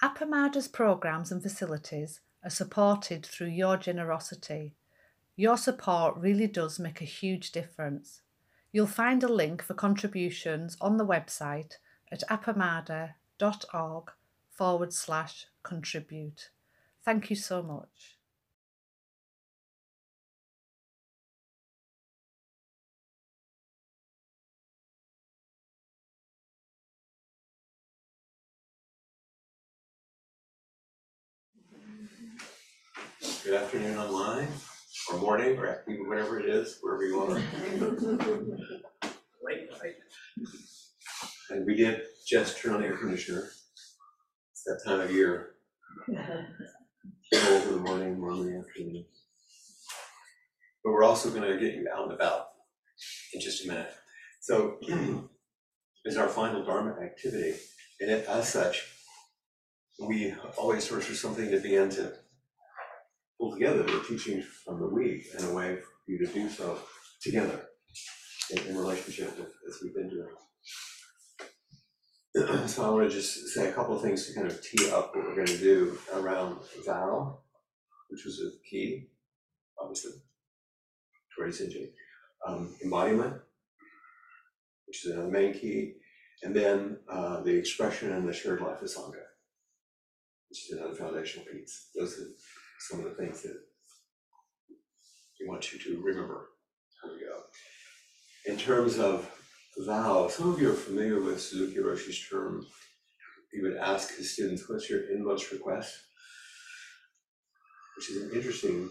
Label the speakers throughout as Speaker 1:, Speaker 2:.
Speaker 1: Appamada's programs and facilities are supported through your generosity. Your support really does make a huge difference. You'll find a link for contributions on the website at appamada.org forward slash contribute. Thank you so much.
Speaker 2: Good afternoon online, or morning, or afternoon, whatever it is, wherever you are. Late night. And we did just turn on the air conditioner. It's that time of year, cold in the morning, warm in the afternoon. But we're also gonna get you out and about in just a minute. So is our final Dharma activity, and as such, we always search for something to begin to pull together the teachings from the week in a way for you to do so together in, in relationship with, as we've been doing. So I want to just say a couple of things to kind of tee up what we're going to do around vow, which was a key, obviously, Tori's engine. Um, embodiment, which is another main key, and then uh, the expression and the shared life of Sangha, which is another foundational piece. Those are some of the things that we want you to remember. Here we go. In terms of vow, some of you are familiar with Suzuki Roshi's term. He would ask his students, what's your inmost request? Which is an interesting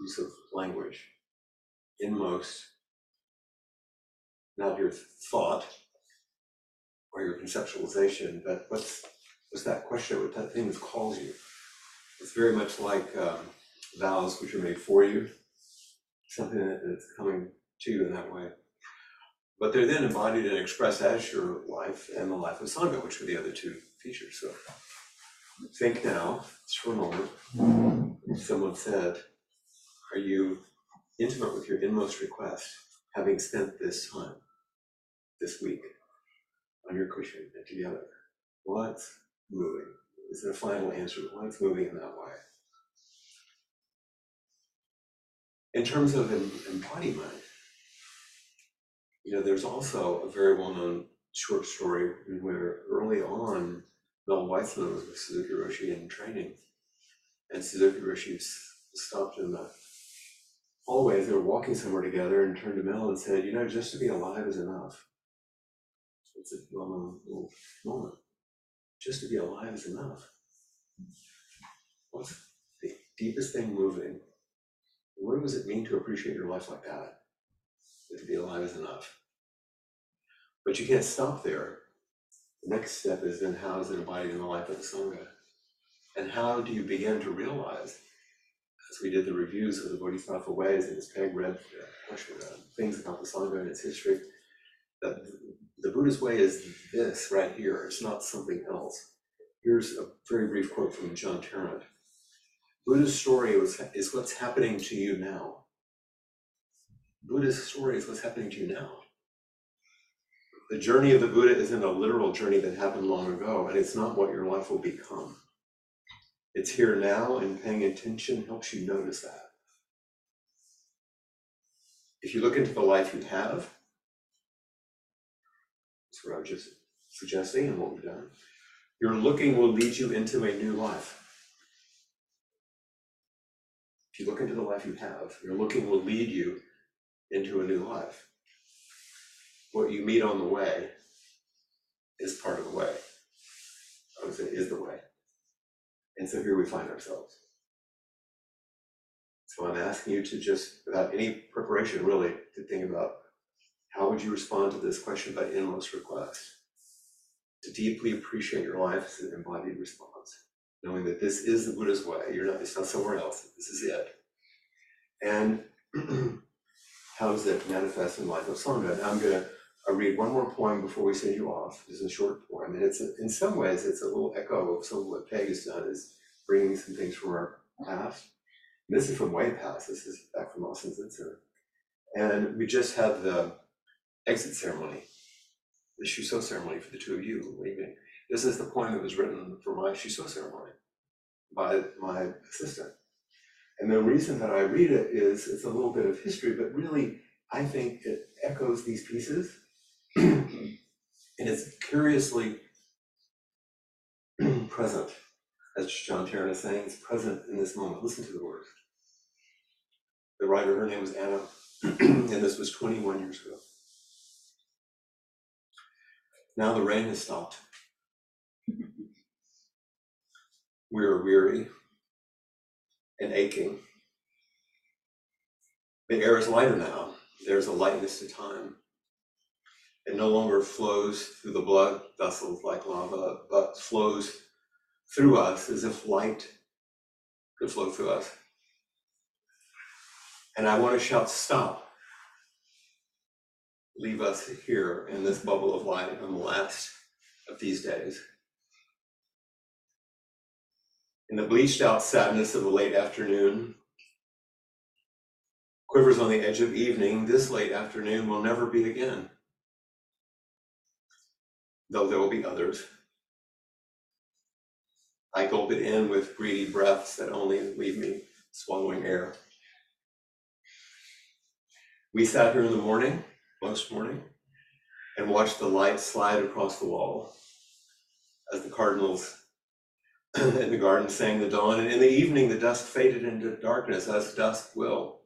Speaker 2: use of language. Inmost, not your thought or your conceptualization, but what's, what's that question, what that thing that calls you? It's very much like um, vows which are made for you, something that- that's coming to you in that way. But they're then embodied and expressed as your life and the life of Sangha, which are the other two features. So think now, just for a moment, someone said, Are you intimate with your inmost request, having spent this time, this week, on your cushion and together? What's moving? Is there a final answer? What's moving in that way? In terms of em- embodiment, you know, there's also a very well-known short story where early on, Mel Weitzman was with Suzuki Roshi in training. And Suzuki Roshi stopped in the hallway as they were walking somewhere together and turned to Mel and said, you know, just to be alive is enough. It's a well-known little moment. Just to be alive is enough. What's the deepest thing moving? What does it mean to appreciate your life like that? That to be alive is enough. But you can't stop there. The next step is then how is it embodied in the life of the Sangha? And how do you begin to realize, as we did the reviews of the Bodhisattva ways, and as Peg read uh, things about the Sangha and its history, that the Buddhist way is this right here, it's not something else. Here's a very brief quote from John Tarrant. Buddha's story was, is what's happening to you now. Buddha's story is what's happening to you now. The journey of the Buddha isn't a literal journey that happened long ago, and it's not what your life will become. It's here now, and paying attention helps you notice that. If you look into the life you have, what I was just suggesting and what we've done, your looking will lead you into a new life. If you look into the life you have, your looking will lead you into a new life. What you meet on the way is part of the way. I would say is the way. And so here we find ourselves. So I'm asking you to just, without any preparation really, to think about how would you respond to this question about inmost request? To deeply appreciate your life as an embodied response, knowing that this is the Buddha's way, you're not, it's not somewhere else, this is it. And how does that manifest in life of Sangha? I'm gonna I'll read one more poem before we send you off. This is a short poem, and it's, a- in some ways, it's a little echo of some of what Peg has done, is bringing some things from our past. And This is from way past, this is back from Austin Zen Center. And we just had the exit ceremony, the Shuso ceremony for the two of you leaving. This is the poem that was written for my Shisho ceremony by my assistant. And the reason that I read it is it's a little bit of history, but really, I think it echoes these pieces. and it's curiously present, as John Tarrant is saying, it's present in this moment. Listen to the words. The writer, her name was Anna, and this was 21 years ago. Now the rain has stopped. We are weary and aching. The air is lighter now. There's a lightness to time. It no longer flows through the blood vessels like lava, but flows through us as if light could flow through us. And I want to shout, stop. Leave us here in this bubble of light on the last of these days. In the bleached out sadness of the late afternoon, quivers on the edge of evening, this late afternoon will never be again. Though there will be others. I gulp it in with greedy breaths that only leave me swallowing air. We sat here in the morning, most morning, and watched the light slide across the wall as the cardinals in the garden sang the dawn. And in the evening, the dusk faded into darkness, as dusk will.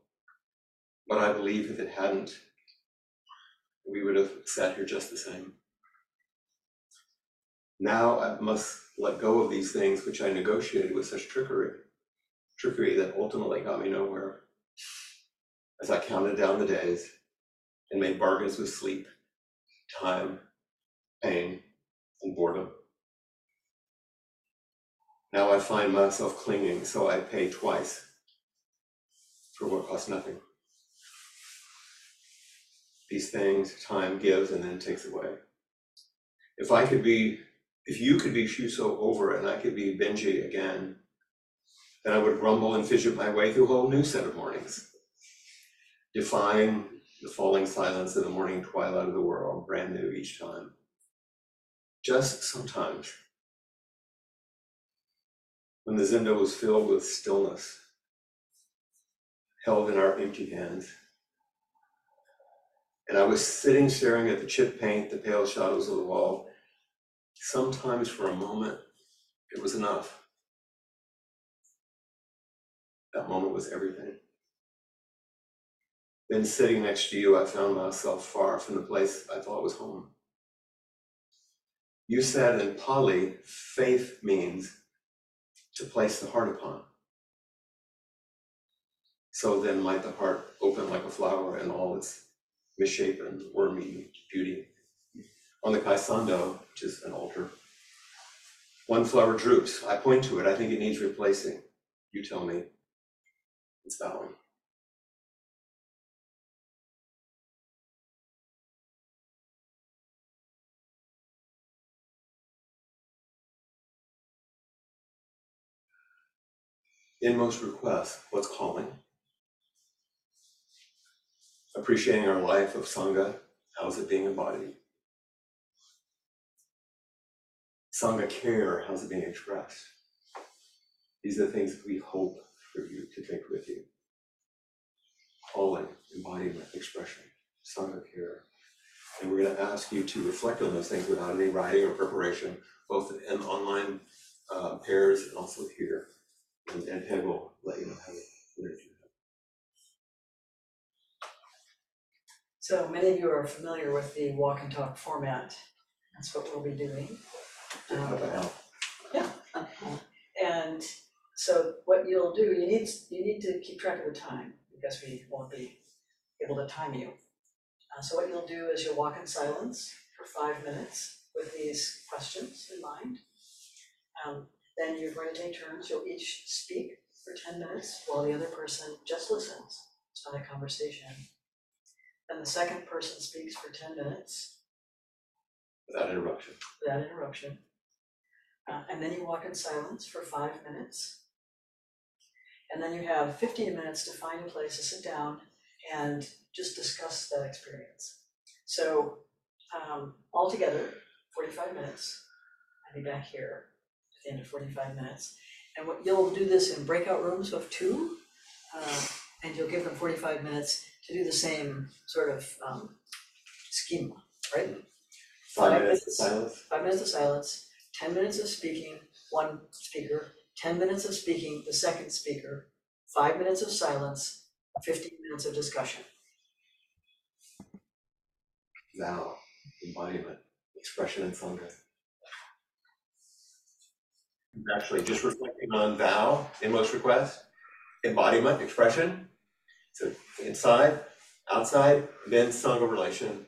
Speaker 2: But I believe if it hadn't, we would have sat here just the same. Now I must let go of these things which I negotiated with such trickery, trickery that ultimately got me nowhere as I counted down the days and made bargains with sleep, time, pain, and boredom. Now I find myself clinging, so I pay twice for what costs nothing. These things time gives and then takes away. If I could be, if you could be Shuso over and I could be Benji again, then I would rumble and fidget my way through a whole new set of mornings defying the falling silence of the morning twilight of the world, brand new each time. Just sometimes, when the Zendo was filled with stillness, held in our empty hands, and I was sitting staring at the chip paint, the pale shadows of the wall, sometimes for a moment, it was enough. That moment was everything. Then sitting next to you, I found myself far from the place I thought was home. You said in Pali, faith means to place the heart upon. So then might the heart open like a flower in all its misshapen, wormy beauty. On the Kaisando, which is an altar, one flower droops. I point to it. I think it needs replacing. You tell me. It's bowing. Inmost request, what's calling? Appreciating our life of Sangha, how's it being embodied? Sangha care, how's it being expressed? These are the things that we hope for you to take with you. Calling, embodiment, expression, Sangha care. And we're going to ask you to reflect on those things without any writing or preparation, both in online uh, pairs and also here and, and Peg will let you know how to put it.
Speaker 3: So many of you are familiar with the walk and talk format. That's what we'll be doing.
Speaker 2: How
Speaker 3: Um,
Speaker 2: to help.
Speaker 3: Yeah. And so what you'll do, you need, you need to keep track of the time because we won't be able to time you. Uh, so what you'll do is you'll walk in silence for five minutes with these questions in mind. Um, then you're going to take turns, you'll each speak for ten minutes while the other person just listens. It's not a conversation. Then the second person speaks for ten minutes
Speaker 2: Without interruption.
Speaker 3: without interruption. Uh, and then you walk in silence for five minutes. And then you have fifteen minutes to find a place to sit down and just discuss that experience. So, um, altogether, forty-five minutes. I'll be back here at the end of forty-five minutes. And what, you'll do this in breakout rooms of two, uh, and you'll give them forty-five minutes to do the same sort of, um, schema, right?
Speaker 2: Five minutes of silence.
Speaker 3: Five minutes of silence, ten minutes of speaking, one speaker, ten minutes of speaking, the second speaker, five minutes of silence, fifteen minutes of discussion.
Speaker 2: Vow, embodiment, expression and sangha. Actually, just reflecting on vow in most requests, embodiment, expression. So inside, outside, then sangha relation,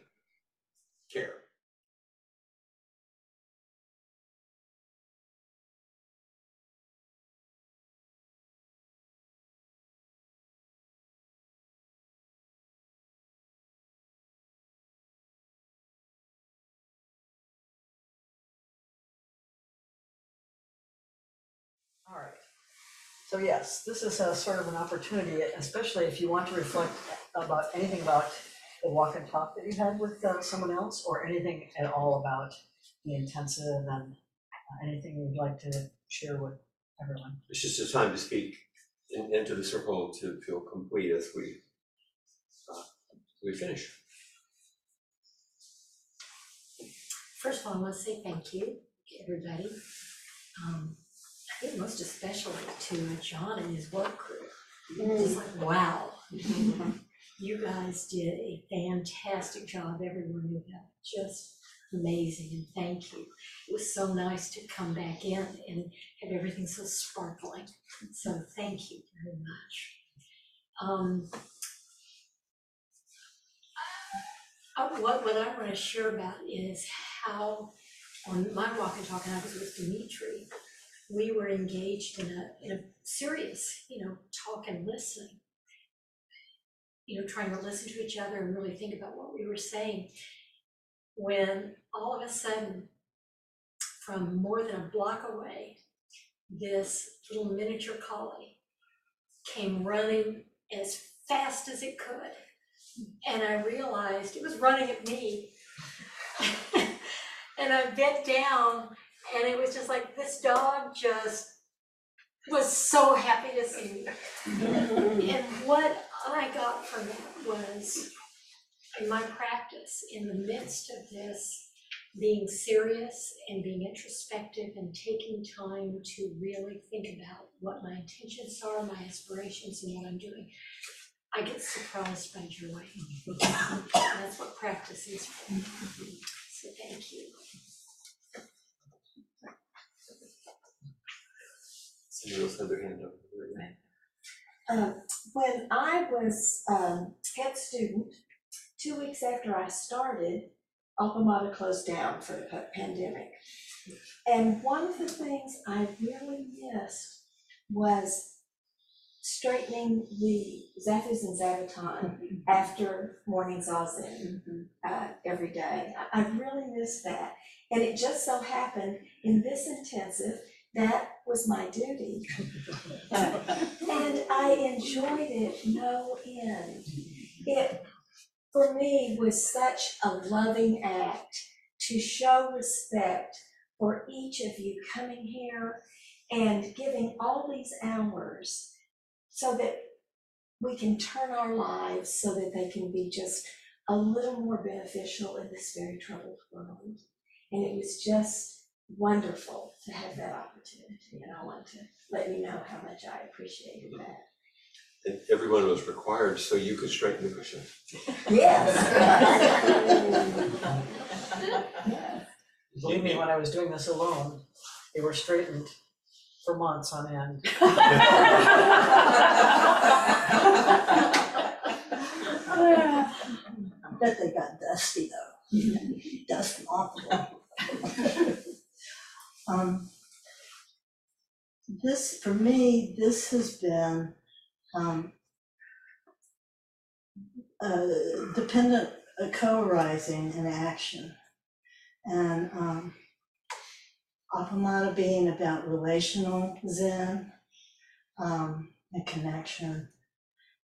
Speaker 3: So yes, this is a sort of an opportunity, especially if you want to reflect about anything about the walk and talk that you had with uh, someone else, or anything at all about the intensive and uh, anything you'd like to share with everyone.
Speaker 2: It's just a time to speak in- into the circle to feel complete as we, uh, we finish.
Speaker 4: First of all, I want to say thank you to everybody. Um, I most especially to John and his work crew. It's like, wow. You guys did a fantastic job, everyone you have, just amazing, and thank you. It was so nice to come back in and have everything so sparkling, so thank you very much. Um, uh, What, what I want to share about is how, on my walk and talk, and I was with Dimitri, we were engaged in a, in a serious, you know, talk and listening. You know, trying to listen to each other and really think about what we were saying. When all of a sudden, from more than a block away, this little miniature collie came running as fast as it could. And I realized it was running at me. and I bent down, and it was just like this dog just was so happy to see me. and what I got from that was in my practice, in the midst of this, being serious and being introspective and taking time to really think about what my intentions are, my aspirations, and what I'm doing. I get surprised by joy. That's what practice is for. So thank you.
Speaker 2: Somebody else had their hand up.
Speaker 5: Um, when I was um, head student, two weeks after I started, Appamada closed down for the pa- pandemic. And one of the things I really missed was straightening the zafus and zabuton after morning zazen uh, every day. I, I really missed that. And it just so happened in this intensive, that was my duty. Uh, and I enjoyed it no end. It, for me, was such a loving act to show respect for each of you coming here and giving all these hours so that we can turn our lives so that they can be just a little more beneficial in this very troubled world. And it was just wonderful to have that opportunity, and I want to let you know how much I appreciated mm-hmm. that.
Speaker 2: And everyone was required so you could straighten the cushion.
Speaker 5: Yes.
Speaker 3: Believe me, when I was doing this alone, they were straightened for months on end.
Speaker 6: I bet they got dusty though, dust them off the wall. Um, This, for me, this has been, um, dependent, co-arising in action. And, um, being about relational zen, um, and connection.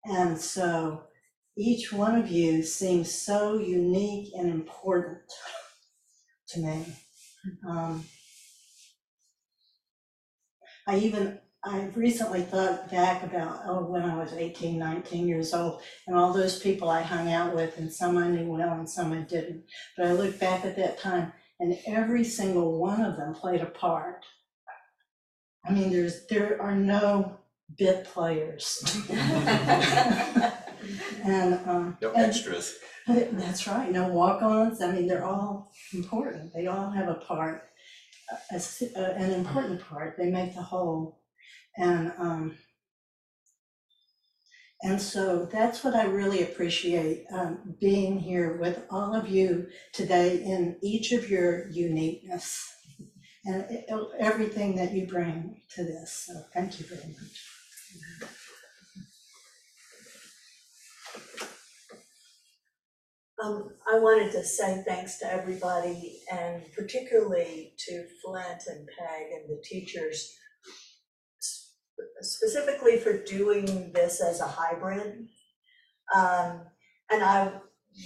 Speaker 6: And so each one of you seems so unique and important to me. Um, I even, I recently thought back about, oh, when I was 18, 19 years old, and all those people I hung out with, and some I knew well and some I didn't. But I look back at that time, and every single one of them played a part. I mean, there's, there are no bit players. And, um,
Speaker 2: No
Speaker 6: and-
Speaker 2: extras.
Speaker 6: that's right, no walk-ons, I mean, they're all important, they all have a part, an important part, they make the whole. And, um, and so that's what I really appreciate, um, being here with all of you today in each of your uniqueness. And everything that you bring to this, so thank you very much.
Speaker 7: Um, I wanted to say thanks to everybody and particularly to Flint and Peg and the teachers s- specifically for doing this as a hybrid. Um, and I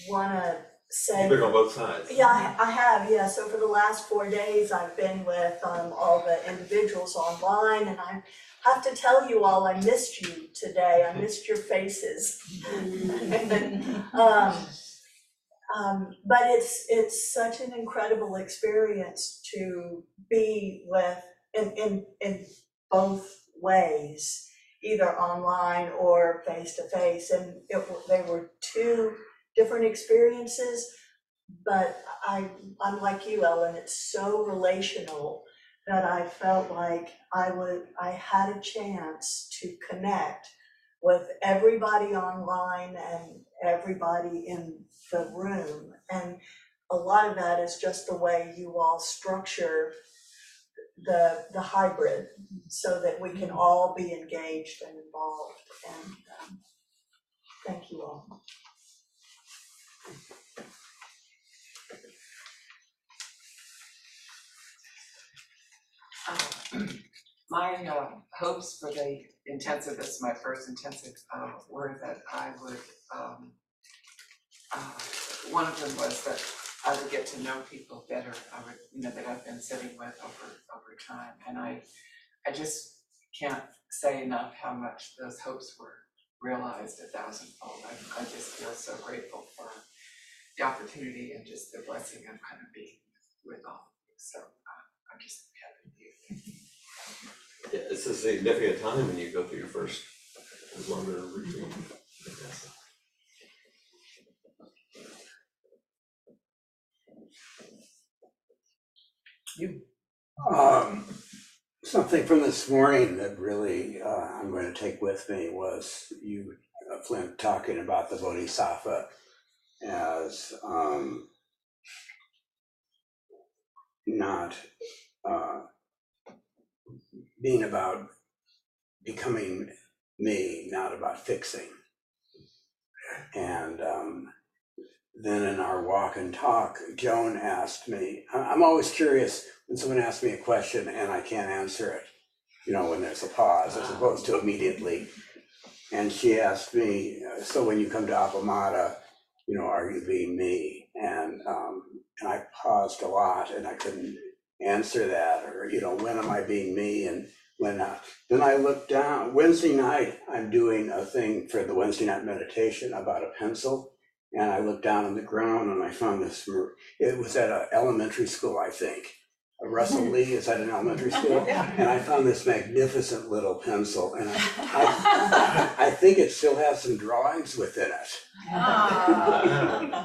Speaker 7: wanna say.
Speaker 2: You've been on both sides.
Speaker 7: Yeah, I, I have, yeah, so for the last four days, I've been with, um, all the individuals online, and I have to tell you all, I missed you today, I missed your faces. Um, um, but it's, it's such an incredible experience to be with, in, in, in both ways, either online or face to face, and it, they were two different experiences, but I, I'm like you, Ellen, it's so relational that I felt like I would, I had a chance to connect with everybody online and everybody in the room. And a lot of that is just the way you all structure the, the hybrid so that we can all be engaged and involved. And um, thank you all.
Speaker 8: Uh, My uh, hopes for the intensive, this is my first intensive, uh, were that I would, um, uh, one of them was that I would get to know people better, I would, you know, that I've been sitting with over, over time. And I, I just can't say enough how much those hopes were realized a thousandfold. I, I just feel so grateful for the opportunity and just the blessing of kind of being with all of you. So uh, I'm just happy to be.
Speaker 2: Yeah, it's a significant time when you go through your first longer retreat.
Speaker 9: Um, something from this morning that really, uh, I'm gonna take with me was you, uh, Flint, talking about the Bodhisattva as, um, not, uh, being about becoming me, not about fixing. And, um, then in our walk and talk, Joan asked me, I'm always curious when someone asks me a question and I can't answer it, you know, when there's a pause as opposed to immediately. And she asked me, uh, so when you come to Appamada, you know, are you being me? And, um, and I paused a lot and I couldn't answer that, or, you know, when am I being me and when not? Then I looked down, Wednesday night, I'm doing a thing for the Wednesday night meditation about a pencil. And I looked down on the ground and I found this, mer- it was at an elementary school, I think. Russell Lee is at an elementary school. And I found this magnificent little pencil and I, I, I think it still has some drawings within it,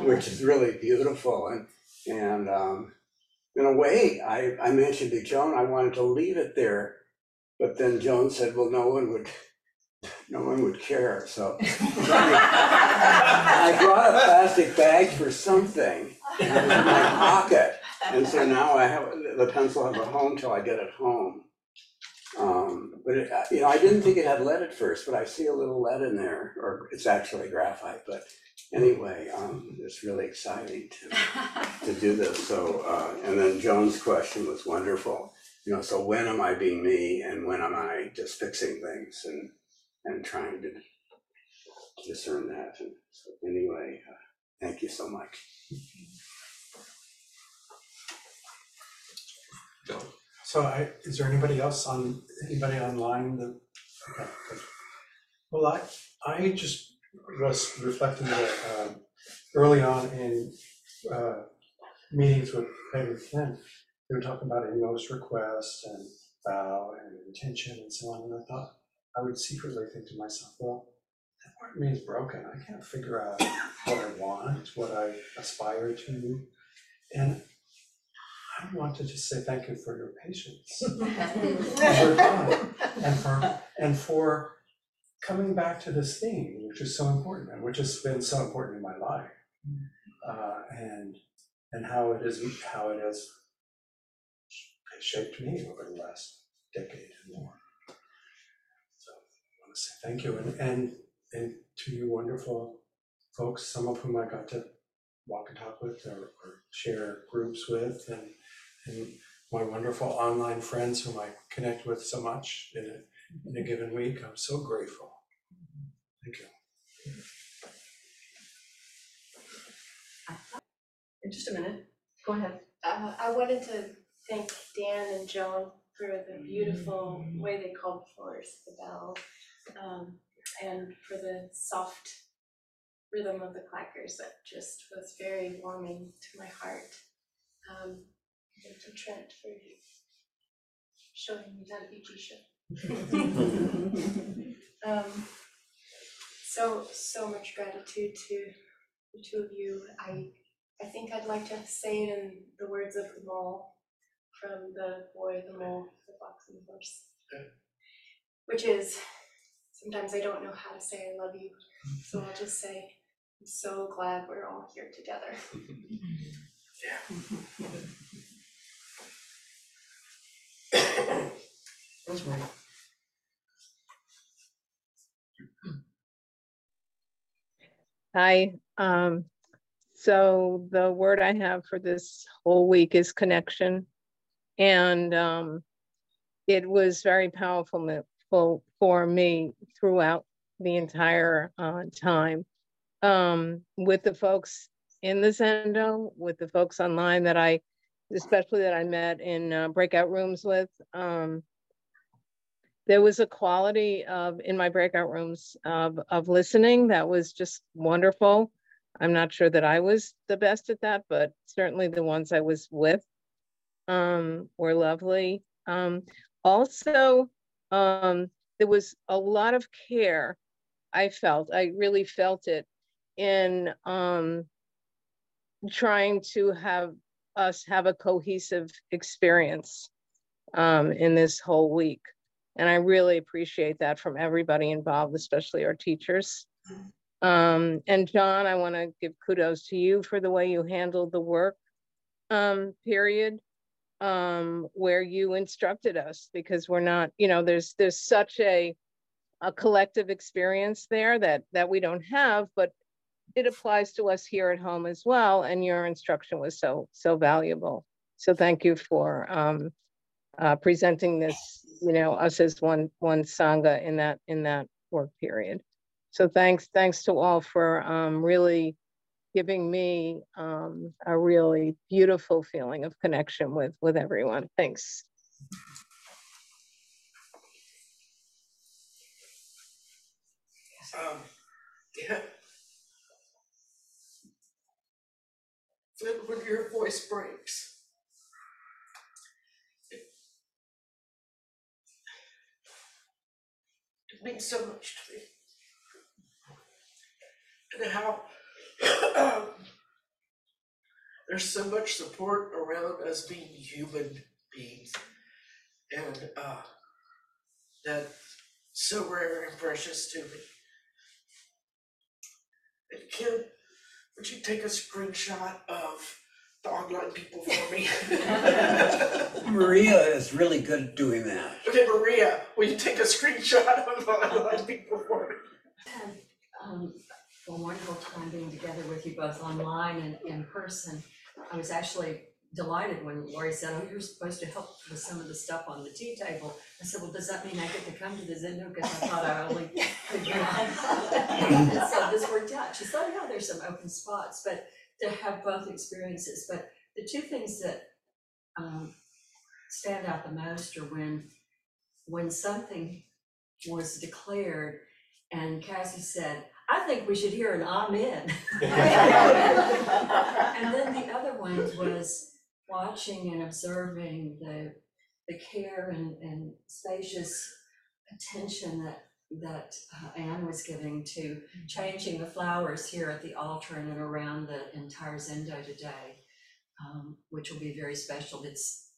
Speaker 9: which is really beautiful. And, and, um, in a way, I, I mentioned to Joan, I wanted to leave it there. But then Joan said, well, no one would, no one would care, so. I brought a plastic bag for something, and it was in my pocket, and so now I have, the pencil has a home till I get it home. Um, but it, you know, I didn't think it had lead at first, but I see a little lead in there, or it's actually graphite, but anyway, um, it's really exciting to, to do this, so, uh, and then Joan's question was wonderful. You know, so when am I being me and when am I just fixing things and, and trying to discern that, and so anyway, uh, thank you so much.
Speaker 10: So I, is there anybody else on, anybody online that, okay, good. Well, I, I just was reflecting that, um, early on in, uh, meetings with Peg and Ken, they were talking about in-most requests and vow and intention and so on, and I thought, I would secretly think to myself, well, that part of me is broken, I can't figure out what I want, what I aspire to, and I want to just say thank you for your patience. Over time, and for, and for coming back to this theme, which is so important, and which has been so important in my life. Uh, and, and how it is, how it has shaped me over the last decade and more. So I want to say thank you, and, and, and to you wonderful folks, some of whom I got to walk and talk with or, or share groups with, and, and my wonderful online friends whom I connect with so much in a, in a given week. I'm so grateful. Thank you.
Speaker 3: In just a minute, go ahead.
Speaker 11: Uh, I wanted to thank Dan and Joan for the beautiful way they called for us, the bell, um, and for the soft rhythm of the clackers that just was very warming to my heart. Um, and to Trent for showing me how to be jisha. Um, so, so much gratitude to the two of you. I, I think I'd like to say it in the words of the mole from the boy, the mole, the fox and the horse. Which is, sometimes I don't know how to say I love you, so I'll just say, I'm so glad we're all here together.
Speaker 12: Hi, um, so the word I have for this whole week is connection. And um, it was very powerful for, for me throughout the entire uh, time. Um, with the folks in the Zendo, with the folks online that I, especially that I met in uh, breakout rooms with. Um, there was a quality of in my breakout rooms of of listening that was just wonderful. I'm not sure that I was the best at that, but certainly the ones I was with um, were lovely. Um, also, um, there was a lot of care. I felt I really felt it in um, trying to have us have a cohesive experience um, in this whole week. And I really appreciate that from everybody involved, especially our teachers. Um, and John, I want to give kudos to you for the way you handled the work um, period um, where you instructed us because we're not, you know, there's there's such a a collective experience there that that we don't have, but it applies to us here at home as well. And your instruction was so so valuable. So thank you for um, uh, presenting this, you know, us as one one sangha in that in that work period. So thanks thanks to all for um, really giving me um, a really beautiful feeling of connection with with everyone. Thanks.
Speaker 13: Um, yeah. Then when your voice breaks. It means so much to me. And how there's so much support around us being human beings. And uh, that's so rare and precious to me. And Kim, would you take a screenshot of the online people for me?
Speaker 9: Maria is really good at doing that.
Speaker 13: Okay, Maria, will you take a screenshot of the online people for me?
Speaker 14: had um, a wonderful time being together with you both online and in person. I was actually delighted when Lori said, oh, you're supposed to help with some of the stuff on the tea table. I said, well, does that mean I get to come to the Zendo? Because I thought I only could go. And so this worked out. She said, yeah, there's some open spots, but to have both experiences. But the two things that um, stand out the most are when, when something was declared and Cassie said, I think we should hear an amen. And then the other one was watching and observing the, the care and, and spacious attention that, that uh, Anne was giving to changing the flowers here at the altar and then around the entire Zendo today, um, which will be very special. It's,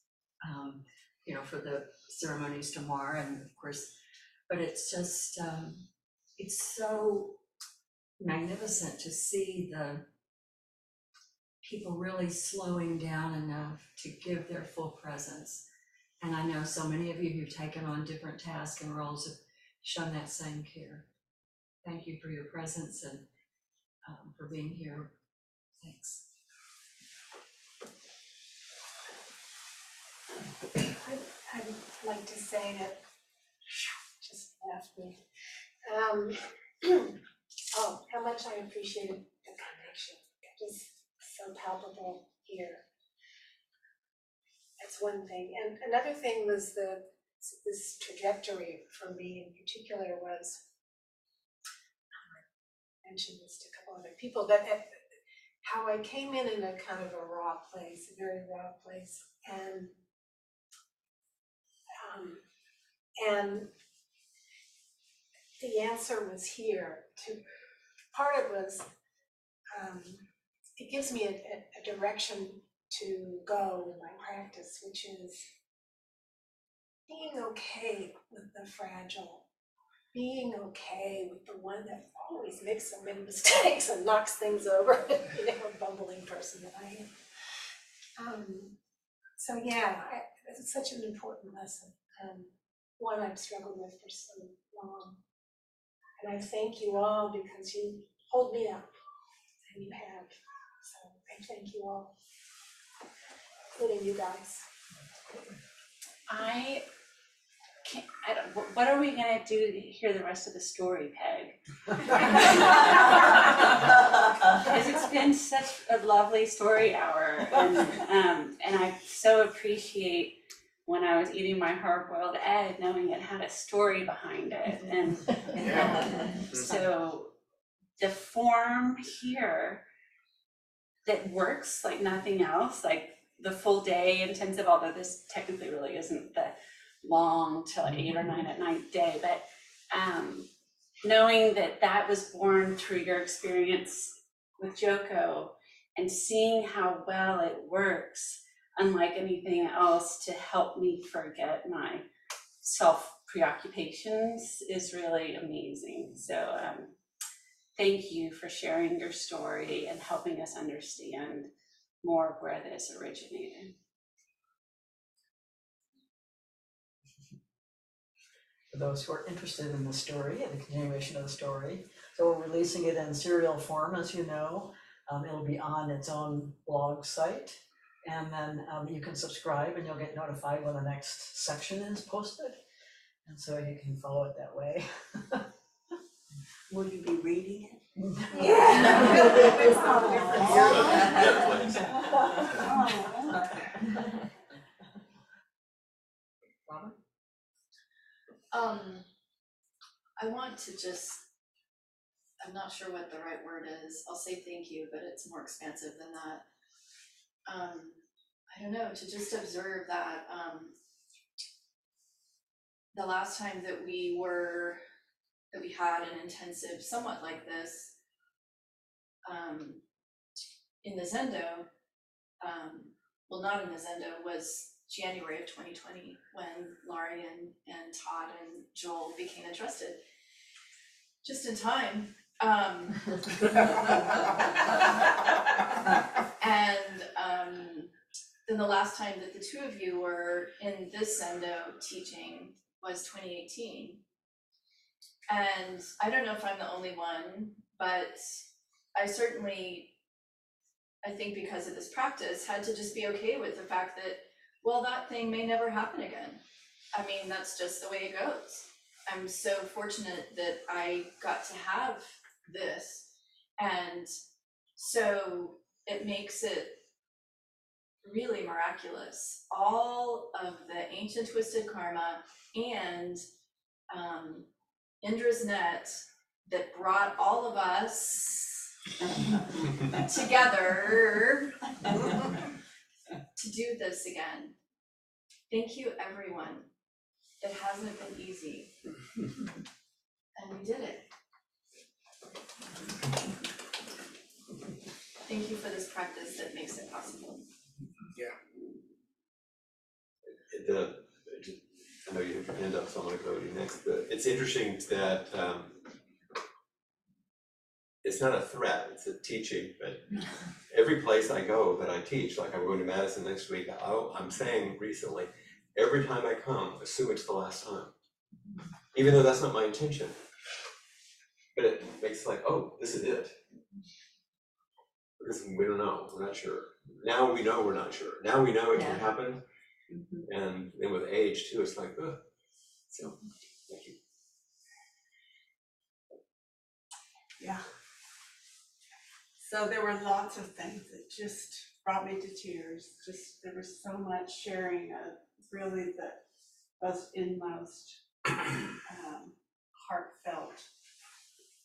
Speaker 14: um, you know, for the ceremonies tomorrow and of course, but it's just, um, it's so magnificent to see the people really slowing down enough to give their full presence. And I know so many of you who've taken on different tasks and roles have shown that same care. Thank you for your presence and um, for being here. Thanks.
Speaker 11: I'd, I'd like to say that, just left me. Um, oh, how much I appreciated the connection, was so palpable here. That's one thing, and another thing was the, this trajectory for me in particular was, I mentioned this to a couple other people, that at, how I came in in a kind of a raw place, a very raw place, and um, and the answer was here. To, part of it was, um, it gives me a, a, a direction to go in my practice, which is being okay with the fragile, being okay with the one that always makes so many mistakes and knocks things over, you know, a bumbling person that I am. Um, so yeah, I, it's such an important lesson, and one I've struggled with for so long. And I thank you all because you hold me up, and you have. So I thank you all, including you guys.
Speaker 15: I can't, I don't, wh- what are we gonna do to hear the rest of the story, Peg? Because it's been such a lovely story hour and, um, and I so appreciate when I was eating my hard-boiled egg, knowing it had a story behind it and, um, so the form here that works like nothing else, like the full day intensive, although this technically really isn't the long till eight or nine at night day, but um knowing that that was born through your experience with Joko and seeing how well it works, unlike anything else, to help me forget my self preoccupations is really amazing. So um thank you for sharing your story and helping us understand more of where this originated.
Speaker 3: for those who are interested in the story and the continuation of the story. So we're releasing it in serial form, as you know. Um, it'll be on its own blog site. And then um, you can subscribe and you'll get notified when the next section is posted. And so you can follow it that way.
Speaker 7: Will you be reading it?
Speaker 3: Robin?
Speaker 16: Um, I want to just, I'm not sure what the right word is, I'll say thank you, but it's more expansive than that. Um, I don't know, to just observe that, um, the last time that we were, that we had an intensive somewhat like this, um, in the Zendo, um, well, not in the Zendo, was January of twenty twenty, when Laurie and, and Todd and Joel became interested. Just in time, um. And, um, then the last time that the two of you were in this Zendo teaching was twenty eighteen. And I don't know if I'm the only one, but I certainly, I think because of this practice, had to just be okay with the fact that, well, that thing may never happen again. I mean, that's just the way it goes. I'm so fortunate that I got to have this. And so it makes it really miraculous. All of the ancient twisted karma and um, Indra's net that brought all of us together to do this again. Thank you, everyone. It hasn't been easy. And we did it. Thank you for this practice that makes it possible.
Speaker 2: the, I know you have your hand up, so I'm gonna go to you next, but it's interesting that, um, it's not a threat, it's a teaching, but every place I go that I teach, like I'm going to Madison next week, I, I'm saying recently, every time I come, assume it's the last time. Even though that's not my intention. But it makes like, oh, this is it. Because we don't know, we're not sure. Now we know we're not sure. Now we know it can
Speaker 14: Yeah.
Speaker 2: Happen. And then with age too, it's like, ugh. So, thank you.
Speaker 17: Yeah. So there were lots of things that just brought me to tears. Just there was so much sharing of really the most inmost um, heartfelt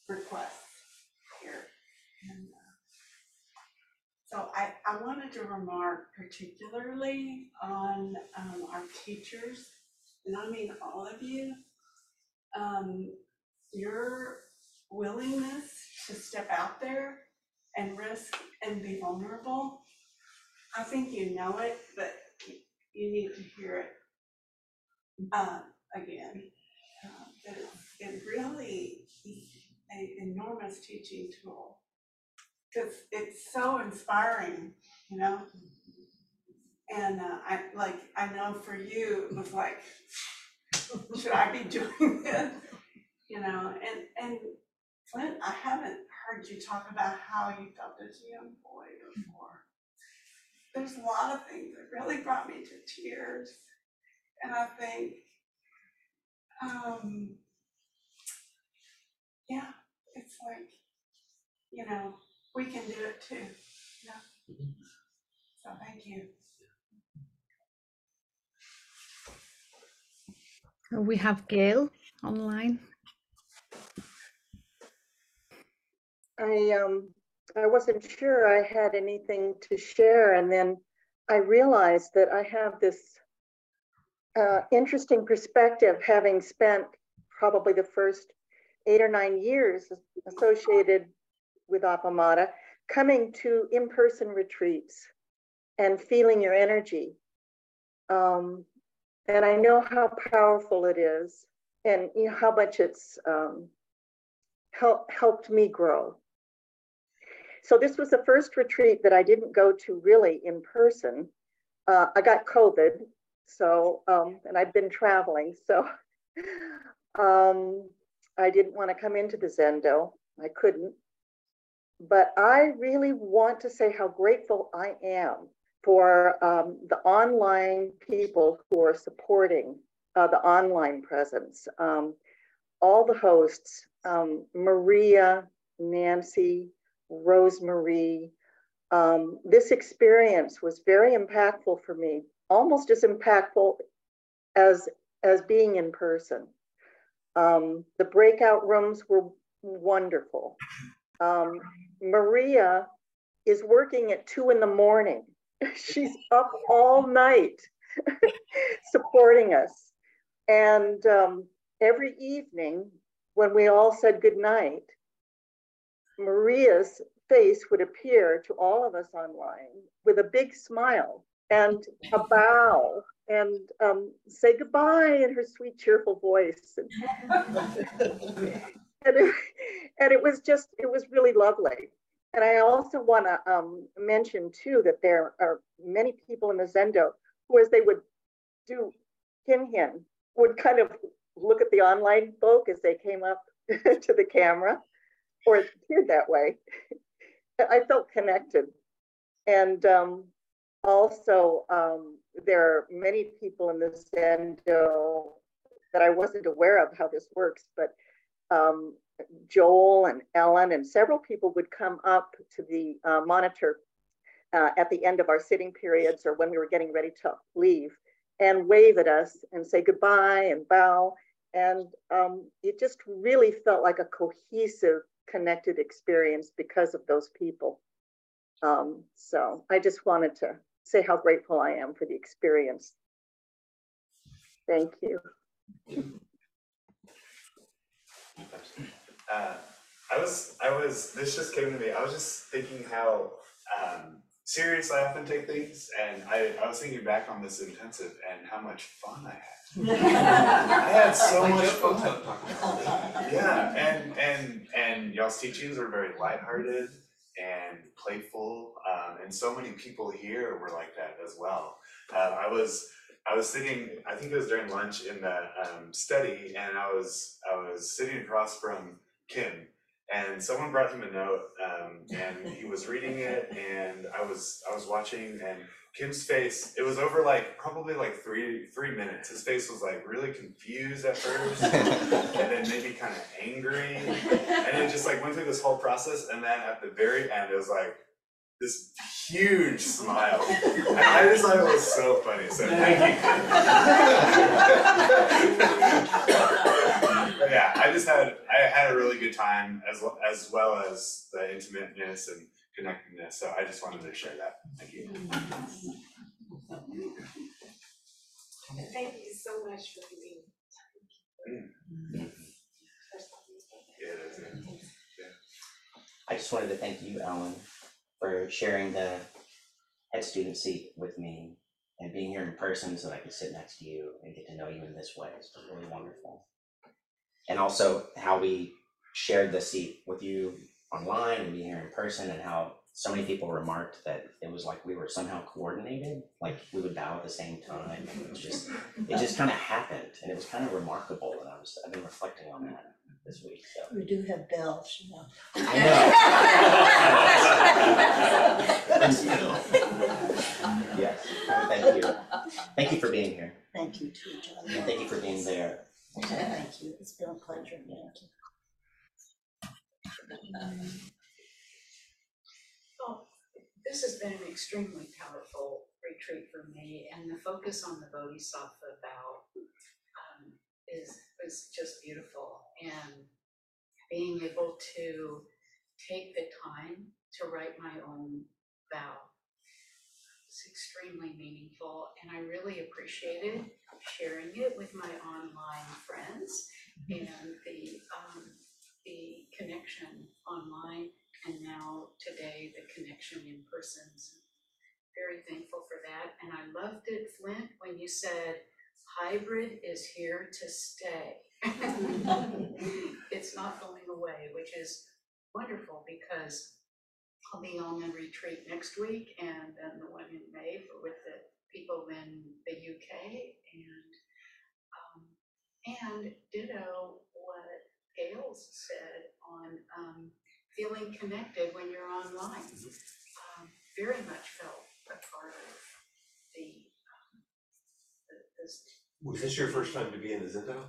Speaker 17: requests here. And so I, I wanted to remark particularly on um, our teachers, and I mean all of you. Um, your willingness to step out there and risk and be vulnerable. I think you know it, but you need to hear it uh, again. Uh, it, it really an enormous teaching tool. Because it's so inspiring, you know? And uh, I, like, I know for you, it was like, should I be doing this? You know, and, and Flint, I haven't heard you talk about how you felt as a young boy before. There's a lot of things that really brought me to tears. And I think, um, yeah, it's like, you know, we can do it too. Yeah. So thank you.
Speaker 1: We have Gail online.
Speaker 18: I um I wasn't sure I had anything to share, and then I realized that I have this uh, interesting perspective, having spent probably the first eight or nine years associated with Appamada, coming to in-person retreats and feeling your energy. Um, and I know how powerful it is, and you know how much it's um, help, helped me grow. So this was the first retreat that I didn't go to really in person. Uh, I got COVID, so um, and I've been traveling, so um, I didn't want to come into the Zendo. I couldn't, but I really want to say how grateful I am for um, the online people who are supporting uh, the online presence. Um, all the hosts, um, Maria, Nancy, Rosemarie. Um, this experience was very impactful for me, almost as impactful as, as being in person. Um, the breakout rooms were wonderful. Um, Maria is working at two in the morning. She's up all night supporting us. And um, every evening, when we all said goodnight, Maria's face would appear to all of us online with a big smile and a bow and um, say goodbye in her sweet, cheerful voice. And, it, and it was just, it was really lovely. And I also want to um, mention too that there are many people in the Zendo who, as they would do kinhin, would kind of look at the online folk as they came up to the camera, or it appeared that way. I felt connected. And um, also, um, there are many people in the Zendo that I wasn't aware of how this works, but um, Joel and Ellen and several people would come up to the uh, monitor uh, at the end of our sitting periods or when we were getting ready to leave and wave at us and say goodbye and bow. And um, it just really felt like a cohesive, connected experience because of those people. Um, so I just wanted to say how grateful I am for the experience. Thank you.
Speaker 19: Uh, I was, I was, this just came to me, I was just thinking how, um, serious I often take things, and I, I was thinking back on this intensive and how much fun I had. I had so much fun. Yeah, and, and, and y'all's teachings were very lighthearted and playful, um, and so many people here were like that as well. Uh, I was, I was sitting, I think it was during lunch in the um, study, and I was I was sitting across from Kim, and someone brought him a note, um, and he was reading it, and I was I was watching, and Kim's face, it was over like probably like three three minutes. His face was like really confused at first, and then maybe kind of angry, and it just like went through this whole process, and then at the very end, it was like this huge smile. And I just thought it was so funny. So thank you. But yeah, I just had I had a really good time as well as well as the intimateness and connectedness. So I just wanted to share that. Thank you.
Speaker 11: Thank you so much for being. Mm.
Speaker 19: Yeah, that's it.
Speaker 20: I just wanted to thank you, Ellen, for sharing the head student seat with me and being here in person so that I could sit next to you and get to know you in this way. It's been really wonderful. And also how we shared the seat with you online and being here in person and how so many people remarked that it was like we were somehow coordinated, like we would bow at the same time. And it was just it just kind of happened and it was kind of remarkable and I was I've been reflecting on that this week. So
Speaker 6: We do have bells, you know.
Speaker 20: Yes, thank you. Thank you for being here.
Speaker 6: Thank you too, John.
Speaker 20: And thank you for being there.
Speaker 6: Thank you, it's been a pleasure, thank you.
Speaker 21: Well, this has been an extremely powerful retreat for me, and the focus on the Bodhisattva vow um, is, is just beautiful. And being able to take the time to write my own vow was extremely meaningful, and I really appreciated sharing it with my online friends and the, um, the connection online and now today the connection in person. So Very thankful for that, and I loved it, Flint, when you said hybrid is here to stay. It's not going away, which is wonderful because I'll be on a retreat next week and then the one in May for with the people in the UK and um, and ditto what Gail said on um, feeling connected when you're online. Um, very much felt a part of the, um, the, this,
Speaker 2: Was this your first time to be in the Zendo?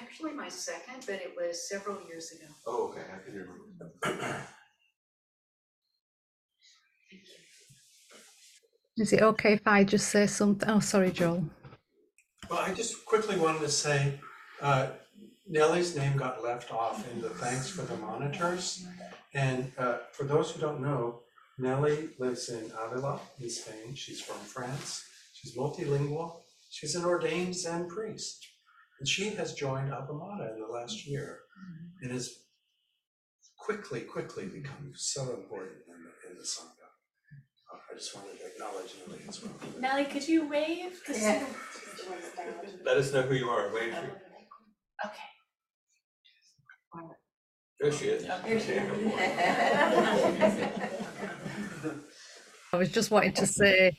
Speaker 21: Actually my second, but it was several years ago.
Speaker 2: Oh, okay, I can remember.
Speaker 1: Is it okay if I just say something? Oh, sorry, Joel.
Speaker 10: Well, I just quickly wanted to say, uh, Nellie's name got left off in the thanks for the monitors. And uh, for those who don't know, Nellie lives in Avila in Spain. She's from France. She's multilingual. She's an ordained Zen priest. And she has joined Appamada in the last year and has quickly, quickly become so important in the, in the Sangha. Uh, I just wanted to acknowledge Nellie as well.
Speaker 11: Nellie, could you wave? 'Cause
Speaker 7: Yeah.
Speaker 2: Let us know who you are, wait.
Speaker 11: Okay.
Speaker 2: There she is.
Speaker 11: There she is.
Speaker 1: I was just wanting to say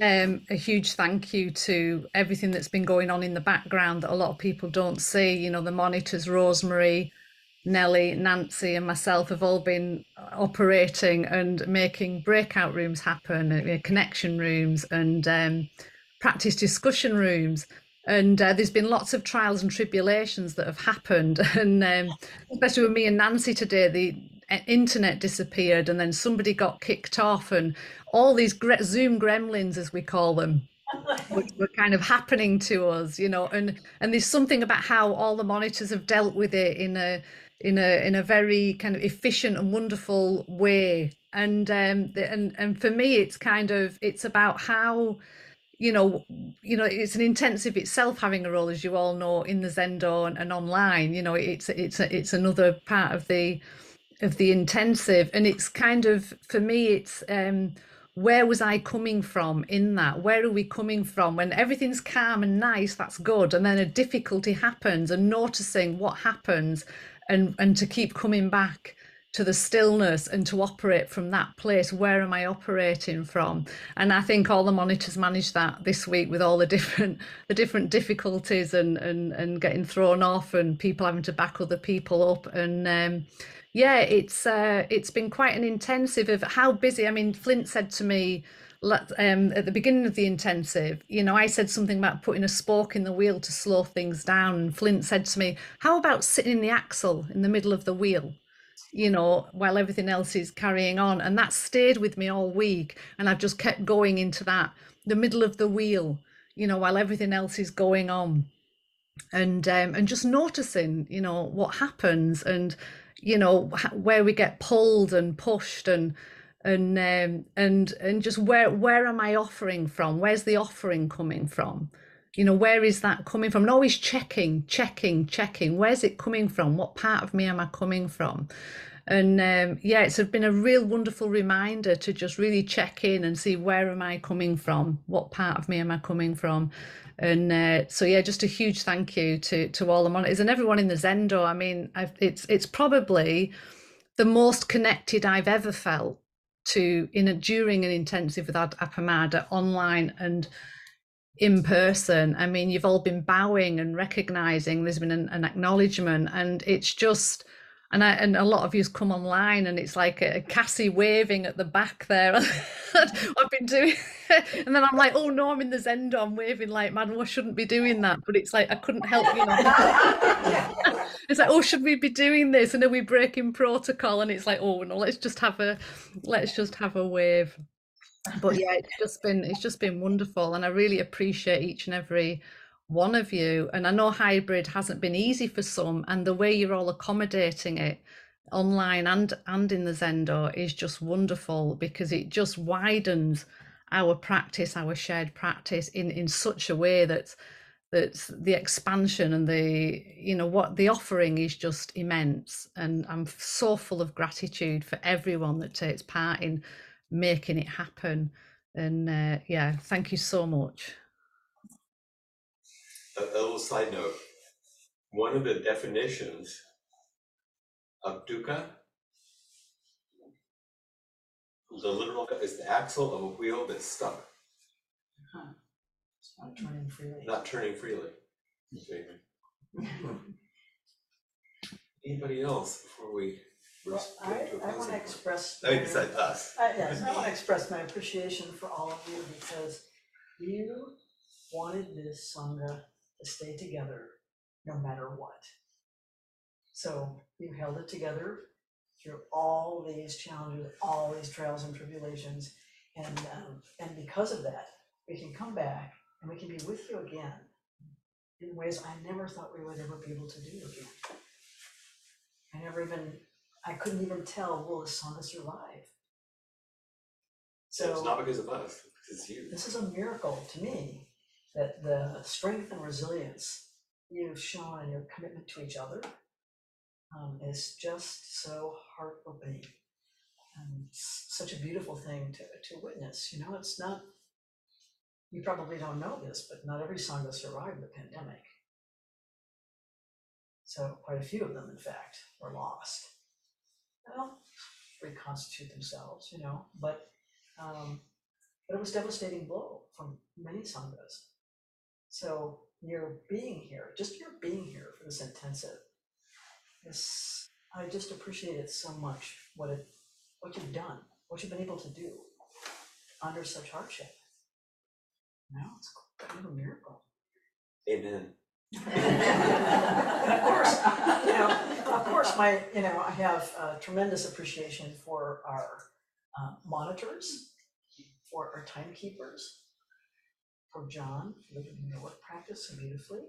Speaker 1: um, a huge thank you to everything that's been going on in the background that a lot of people don't see. You know, the monitors, Rosemary, Nellie, Nancy, and myself have all been operating and making breakout rooms happen, uh, connection rooms, and um, practice discussion rooms. And uh, there's been lots of trials and tribulations that have happened, and um, especially with me and Nancy today, the uh, internet disappeared and then somebody got kicked off and all these gre- zoom gremlins as we call them were, were kind of happening to us you know and and there's something about how all the monitors have dealt with it in a in a in a very kind of efficient and wonderful way. And um the- and and for me it's kind of it's about how you know you know it's an intensive itself having a role as you all know in the zendo and, and online you know it's it's a, it's another part of the of the intensive and it's kind of for me it's um where was i coming from in that? Where are we coming from? When everything's calm and nice that's good. And then a difficulty happens and noticing what happens and and to keep coming back to the stillness and to operate from that place where am i operating from? And i think all the monitors managed that this week with all the different the different difficulties and and and getting thrown off and people having to back other people up. And um yeah it's uh it's been quite an intensive of how busy i mean flint said to me um, at the beginning of the intensive, you know, I said something about putting a spork in the wheel to slow things down. And Flint said to me, How about sitting in the axle in the middle of the wheel? you know, while everything else is carrying on. And that stayed with me all week. And I've just kept going into that, the middle of the wheel, you know, while everything else is going on. And um, and just noticing, you know, what happens and, you know, where we get pulled and pushed and and um, and and just where where am I offering from? Where's the offering coming from? You know, where is that coming from? And always checking, checking, checking. Where's it coming from? What part of me am I coming from? And um, yeah, it's been a real wonderful reminder to just really check in and see where am I coming from? What part of me am I coming from? And uh, so yeah, just a huge thank you to to all the monitors and everyone in the Zendo. I mean, I've, it's it's probably the most connected I've ever felt to in a during an intensive with Ad- Appamada online and in person. I mean, you've all been bowing and recognizing. There's been an, an acknowledgement, and it's just. And I, and a lot of you's come online, and it's like a, Cassie waving at the back there. I've been doing, and then I'm like, oh no, I'm in the Zendo. I'm waving like, man, I shouldn't be doing that. But it's like I couldn't help, you know. it's like, oh, should we be doing this? And are we breaking protocol? And it's like, oh no, let's just have a, let's just have a wave but yeah it's just been it's just been wonderful and i really appreciate each and every one of you and i know hybrid hasn't been easy for some and the way you're all accommodating it online and and in the zendo is just wonderful because it just widens our practice our shared practice in in such a way that that's the expansion and the you know what the offering is just immense. And i'm so full of gratitude for everyone that takes part in making it happen. And uh, yeah thank you so much
Speaker 2: A, a little side note, one of the definitions of dukkha, the literal is the axle of a wheel that's stuck,
Speaker 3: It's not turning freely.
Speaker 2: not turning freely. Anybody else before we?
Speaker 3: Well,
Speaker 2: res-
Speaker 3: I,
Speaker 2: get to a
Speaker 3: I wanna
Speaker 2: closing?
Speaker 3: express.
Speaker 2: I mean,
Speaker 3: my-
Speaker 2: besides us.
Speaker 3: I, yes, I wanna express my appreciation for all of you because you wanted this Sangha to stay together no matter what. So you held it together through all these challenges, all these trials and tribulations. And, um, and because of that, we can come back and we can be with you again in ways I never thought we would ever be able to do again. I never even, I couldn't even tell, will this Sangha survive?
Speaker 2: So it's not because of us, it's you.
Speaker 3: this is a miracle to me, that the strength and resilience you've shown in your commitment to each other um, is just so heart-opening. And such a beautiful thing to, to witness, you know, it's not, you probably don't know this, but not every Sangha survived the pandemic. So quite a few of them, in fact, were lost. Well, reconstitute themselves, you know, but um, but it was devastating blow from many sanghas. So your being here, just your being here for this intensive, is I just appreciate it so much. What it, what you've done, what you've been able to do under such hardship. No, it's kind of a miracle.
Speaker 2: Amen.
Speaker 3: And of course, you know, of course, my my, you know, I have uh, tremendous appreciation for our uh, monitors, for our timekeepers, for John, living in your work practice so beautifully,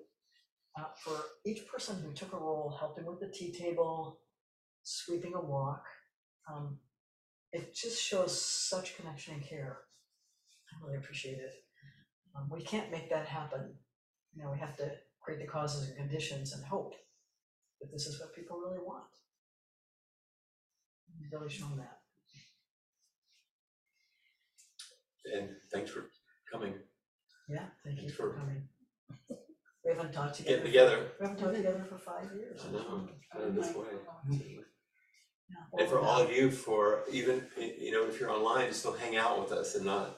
Speaker 3: uh, for each person who took a role, helping with the tea table, sweeping a walk. Um, It just shows such connection and care. I really appreciate it. Um, We can't make that happen. You know, we have to create the causes and conditions and hope that this is what people really want. You've really shown that.
Speaker 2: And thanks for coming.
Speaker 3: Yeah, thank you
Speaker 2: Thanks
Speaker 3: for
Speaker 2: for-
Speaker 3: coming. We haven't talked together. For-
Speaker 2: together.
Speaker 3: We haven't talked together for five years.
Speaker 2: I know, kind of this way.
Speaker 3: Yeah,
Speaker 2: And for all of you, for even, you know, if you're online, to still hang out with us and not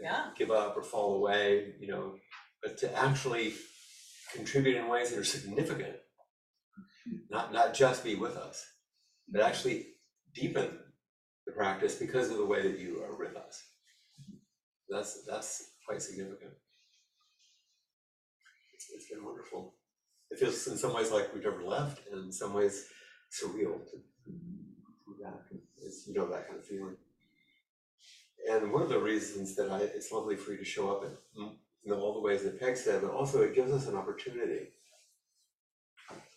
Speaker 3: Yeah.
Speaker 2: give up or fall away, you know, but to actually contribute in ways that are significant. Not, not just be with us, but actually deepen the practice because of the way that you are with us. That's, that's quite significant. It's, it's been wonderful. It feels in some ways like we've never left, and in some ways surreal to be back. It's, you know, that kind of feeling. And one of the reasons that I, it's lovely for you to show up in, mm, know, all the ways that Peg said, but also it gives us an opportunity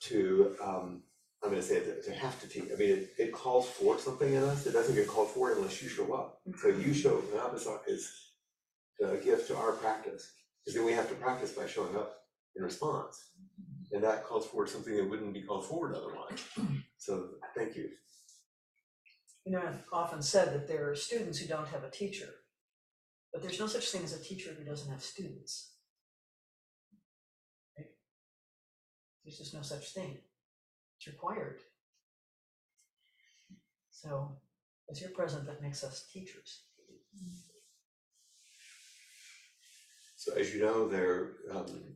Speaker 2: to, um, I'm gonna say it, to have to teach. I mean, it, it calls for something in us. It doesn't get called for unless you show up. So you show up is a gift to our practice, because then we have to practice by showing up in response. And that calls forward something that wouldn't be called forward otherwise. So thank you.
Speaker 3: You know, I've often said that there are students who don't have a teacher, but there's no such thing as a teacher who doesn't have students. Right? There's just no such thing. It's required. So it's your present that makes us teachers.
Speaker 2: So as you know, there um,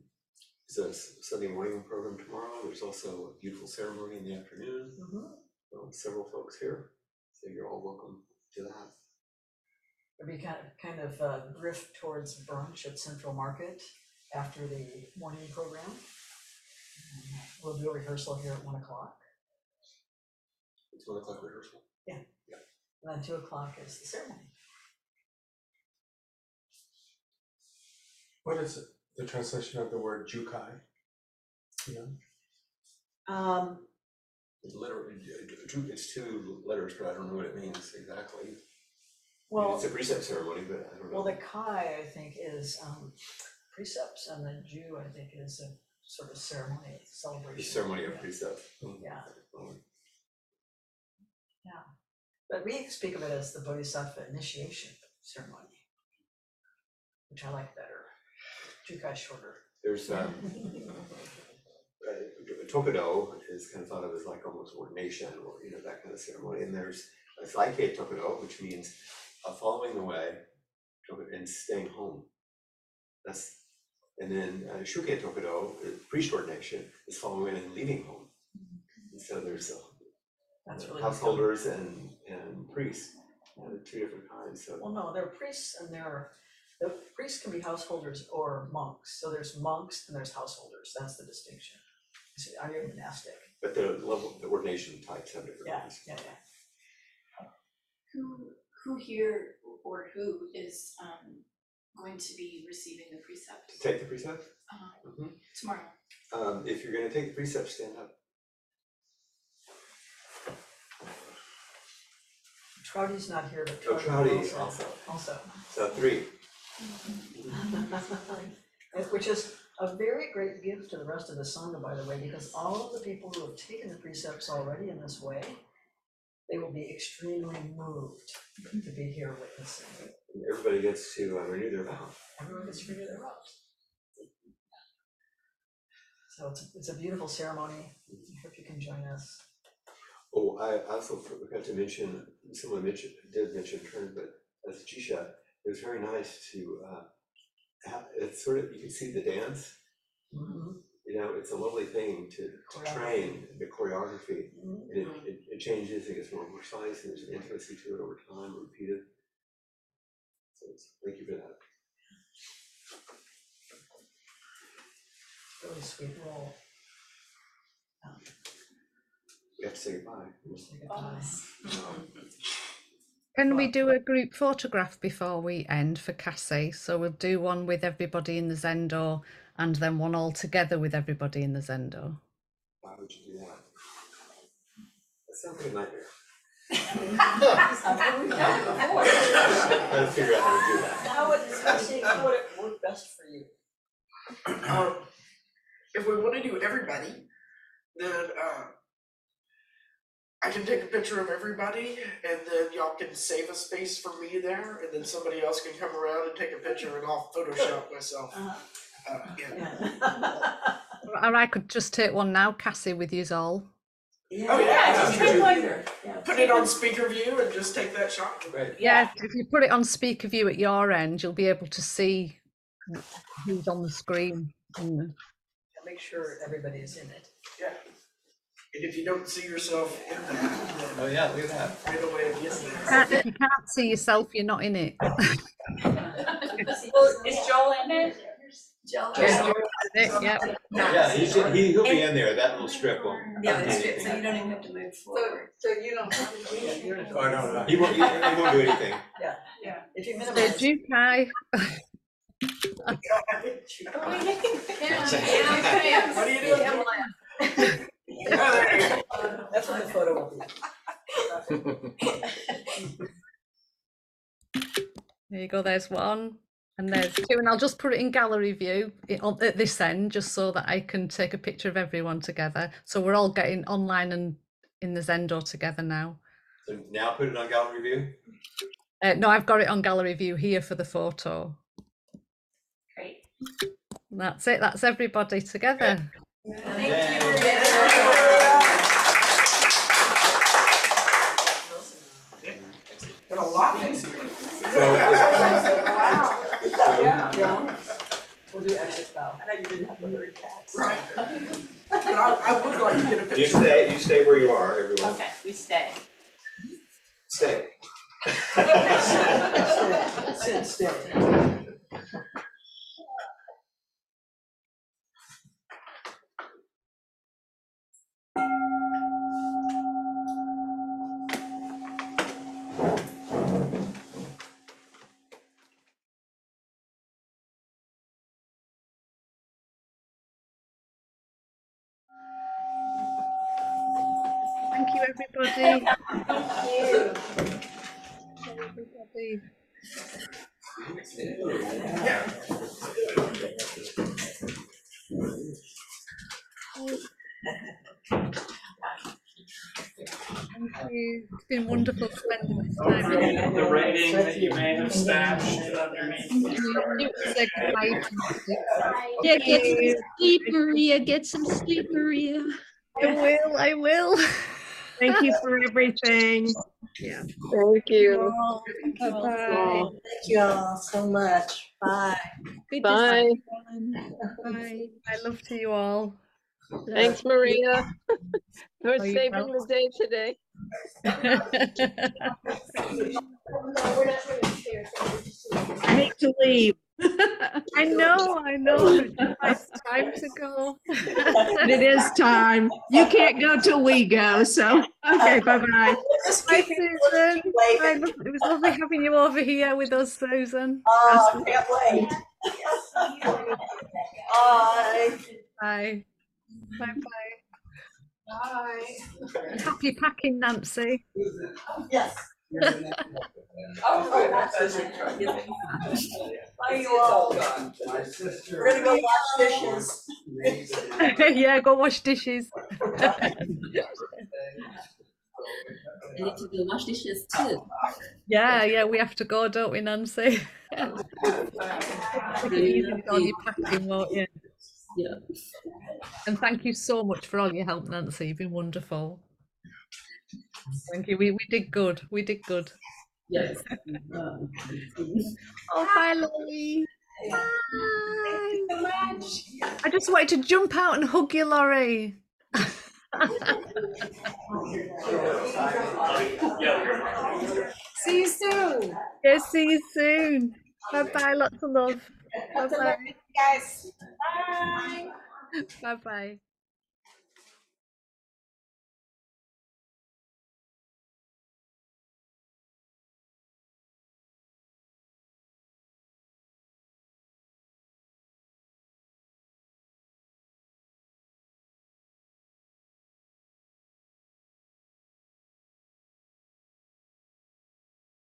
Speaker 2: is a S- Sunday morning program tomorrow. There's also a beautiful ceremony in the afternoon. Um, Several folks here, so you're all welcome to that.
Speaker 3: It'd be kind of, kind of uh, drift towards brunch at Central Market after the morning program. And We'll do a rehearsal here at one o'clock,
Speaker 2: It's one o'clock rehearsal. Yeah.
Speaker 3: And then two o'clock is the ceremony.
Speaker 10: What is the translation of the word jukai? You know?
Speaker 3: Um,
Speaker 2: It's literally, it's two letters, but I don't know what it means exactly. I mean,
Speaker 3: Well-
Speaker 2: It's a precept ceremony, but I don't know.
Speaker 3: Well, the Kai, I think, is um, precepts, and the Jew, I think, is a sort of ceremony, celebration.
Speaker 2: The ceremony of
Speaker 3: Yeah.
Speaker 2: precept.
Speaker 3: Yeah. Yeah, but we speak of it as the Bodhisattva initiation ceremony, which I like better. Jukai shorter.
Speaker 2: There's, um, uh, Tokudo is kind of thought of as like almost ordination or, you know, that kind of ceremony. And there's a Zaike Tokudo, which means uh, following the way Tokudo, and staying home. That's, and then uh, Shukke Tokudo, uh, priest ordination, is following and leaving home. And so there's uh,
Speaker 3: That's really
Speaker 2: householders and, and priests, you know, they're two different kinds, so.
Speaker 3: Well, no, there are priests and there are, the priests can be householders or monks, so there's monks and there's householders, that's the distinction. You see, Are you a monastic?
Speaker 2: But the level, the ordination types have different
Speaker 3: Yeah,
Speaker 2: ones.
Speaker 3: yeah, yeah.
Speaker 16: Who, who here or who is, um, going to be receiving the precepts?
Speaker 2: Take the precept?
Speaker 16: Uh,
Speaker 2: Mhm.
Speaker 16: tomorrow.
Speaker 2: Um, if you're gonna take the precept, stand up.
Speaker 3: Trouty's not here, but
Speaker 2: Oh,
Speaker 3: Trouty
Speaker 2: Trouty
Speaker 3: also,
Speaker 2: also.
Speaker 3: also.
Speaker 2: So three.
Speaker 3: Which is a very great gift to the rest of the Sangha, by the way, because all of the people who have taken the precepts already in this way, they will be extremely moved to be here witnessing.
Speaker 2: Everybody gets to uh, renew their vow.
Speaker 3: Everyone gets to renew their vows. So it's, it's a beautiful ceremony. I hope you can join us.
Speaker 2: Oh, I also forgot to mention, someone mentioned, did mention turn, but as Jisha, it was very nice to, uh, have, it's sort of, you can see the dance. Mm-hmm. You know, it's a lovely thing to, to train the choreography. And it, it, it changes, it gets more precise, and there's an intimacy to it over time, repeated. So it's, thank you for that.
Speaker 3: Really sweet role.
Speaker 2: We have to say goodbye.
Speaker 1: Can we do a group photograph before we end for Cassie? So we'll do one with everybody in the Zendo and then one all together with everybody in the Zendo.
Speaker 2: Why would you do that? That sounds like a nightmare.
Speaker 3: Something we've done before.
Speaker 2: Trying to figure out how to do that.
Speaker 3: How would, especially, how would it work best for you?
Speaker 13: Um, if we wanna do everybody, then, uh, I can take a picture of everybody and then y'all can save a space for me there and then somebody else can come around and take a picture and I'll Photoshop myself. Uh, yeah.
Speaker 1: Or I could just take one now, Cassie, with you all.
Speaker 13: Oh, yeah,
Speaker 3: just
Speaker 13: you
Speaker 3: take
Speaker 13: could. Put it on speaker view and just take that shot.
Speaker 2: Right.
Speaker 1: Yeah, if you put it on speaker view at your end, you'll be able to see who's on the screen. Mm.
Speaker 3: Make sure everybody is in it.
Speaker 13: Yeah. And if you don't see yourself in that, then
Speaker 2: Oh, yeah, look at that.
Speaker 13: right away get there.
Speaker 1: Can't- If you can't see yourself, you're not in it.
Speaker 15: Well, is Joel in it?
Speaker 16: Joel.
Speaker 1: Yeah, you're in it, yeah.
Speaker 2: Yeah, he should, he, he'll be in there, that little strip will.
Speaker 16: Yeah, that's it, so you don't even have to move forward.
Speaker 7: So you don't have to be here.
Speaker 2: Oh, no, no, he won't, he he won't do anything.
Speaker 3: Yeah,
Speaker 7: Yeah.
Speaker 3: if you
Speaker 1: So
Speaker 3: minimize.
Speaker 1: Jukai,
Speaker 13: What are you doing? There you go.
Speaker 3: That's what the photo will be.
Speaker 1: there you go, there's one. And there's two, and I'll just put it in gallery view i- on- at this end, just so that I can take a picture of everyone together. So we're all getting online and in the Zendo together now.
Speaker 2: So now put it on gallery view?
Speaker 1: Uh, no, I've got it on gallery view here for the photo.
Speaker 15: Great.
Speaker 1: That's it, that's everybody together.
Speaker 13: Got a lot easier.
Speaker 3: Wow. Yeah. We'll do exit bow. I know you didn't have the word cats.
Speaker 13: Right. But I, I would like to get a
Speaker 2: You
Speaker 13: picture.
Speaker 2: stay, you stay where you are, everyone.
Speaker 15: Okay, we stay.
Speaker 2: Stay.
Speaker 3: Sit still.
Speaker 1: Thank you, everybody.
Speaker 3: Thank
Speaker 1: Everybody. Thank you. It's been wonderful spending this time. with you.
Speaker 22: The rating that you may have stashed underneath.
Speaker 1: You said goodbye to me.
Speaker 23: Yeah, get some sleep, Maria. Get some sleep, Maria.
Speaker 1: I will, I will.
Speaker 24: Thank you for everything.
Speaker 1: Yeah.
Speaker 12: Thank you.
Speaker 1: Bye-bye.
Speaker 6: Thank you all so much. Bye.
Speaker 23: Good to
Speaker 12: Bye.
Speaker 23: see.
Speaker 1: Bye. I love to you all.
Speaker 12: Thanks, Maria, for
Speaker 1: Oh, you're
Speaker 12: saving the day today.
Speaker 24: I hate to leave.
Speaker 1: I know, I know. It's time to go.
Speaker 24: But it is time. You can't go till we go, so, okay, bye-bye.
Speaker 1: Hi, Susan. Hi, lo- it was lovely having you over here with us, Susan.
Speaker 7: Oh, I can't wait. Bye.
Speaker 1: Bye. Bye bye.
Speaker 16: Bye.
Speaker 1: Happy packing, Nancy.
Speaker 7: Oh, yes.
Speaker 3: Oh, that's
Speaker 7: Bye, you all. We're gonna go wash dishes.
Speaker 1: yeah, go wash dishes.
Speaker 23: I need to go wash dishes too.
Speaker 1: Yeah, yeah, we have to go, don't we, Nancy? Take it easy with all your packing, won't you?
Speaker 23: Yeah.
Speaker 1: And thank you so much for all your help, Nancy. You've been wonderful. Thank you. We, we did good. We did good.
Speaker 23: Yes.
Speaker 1: Oh, bye, Laurie. Bye. I just wanted to jump out and hug you, Laurie.
Speaker 16: See you soon.
Speaker 1: Yes, see you soon. Bye bye. Lots of love. Bye bye.
Speaker 16: Guys. Bye.
Speaker 1: Bye bye.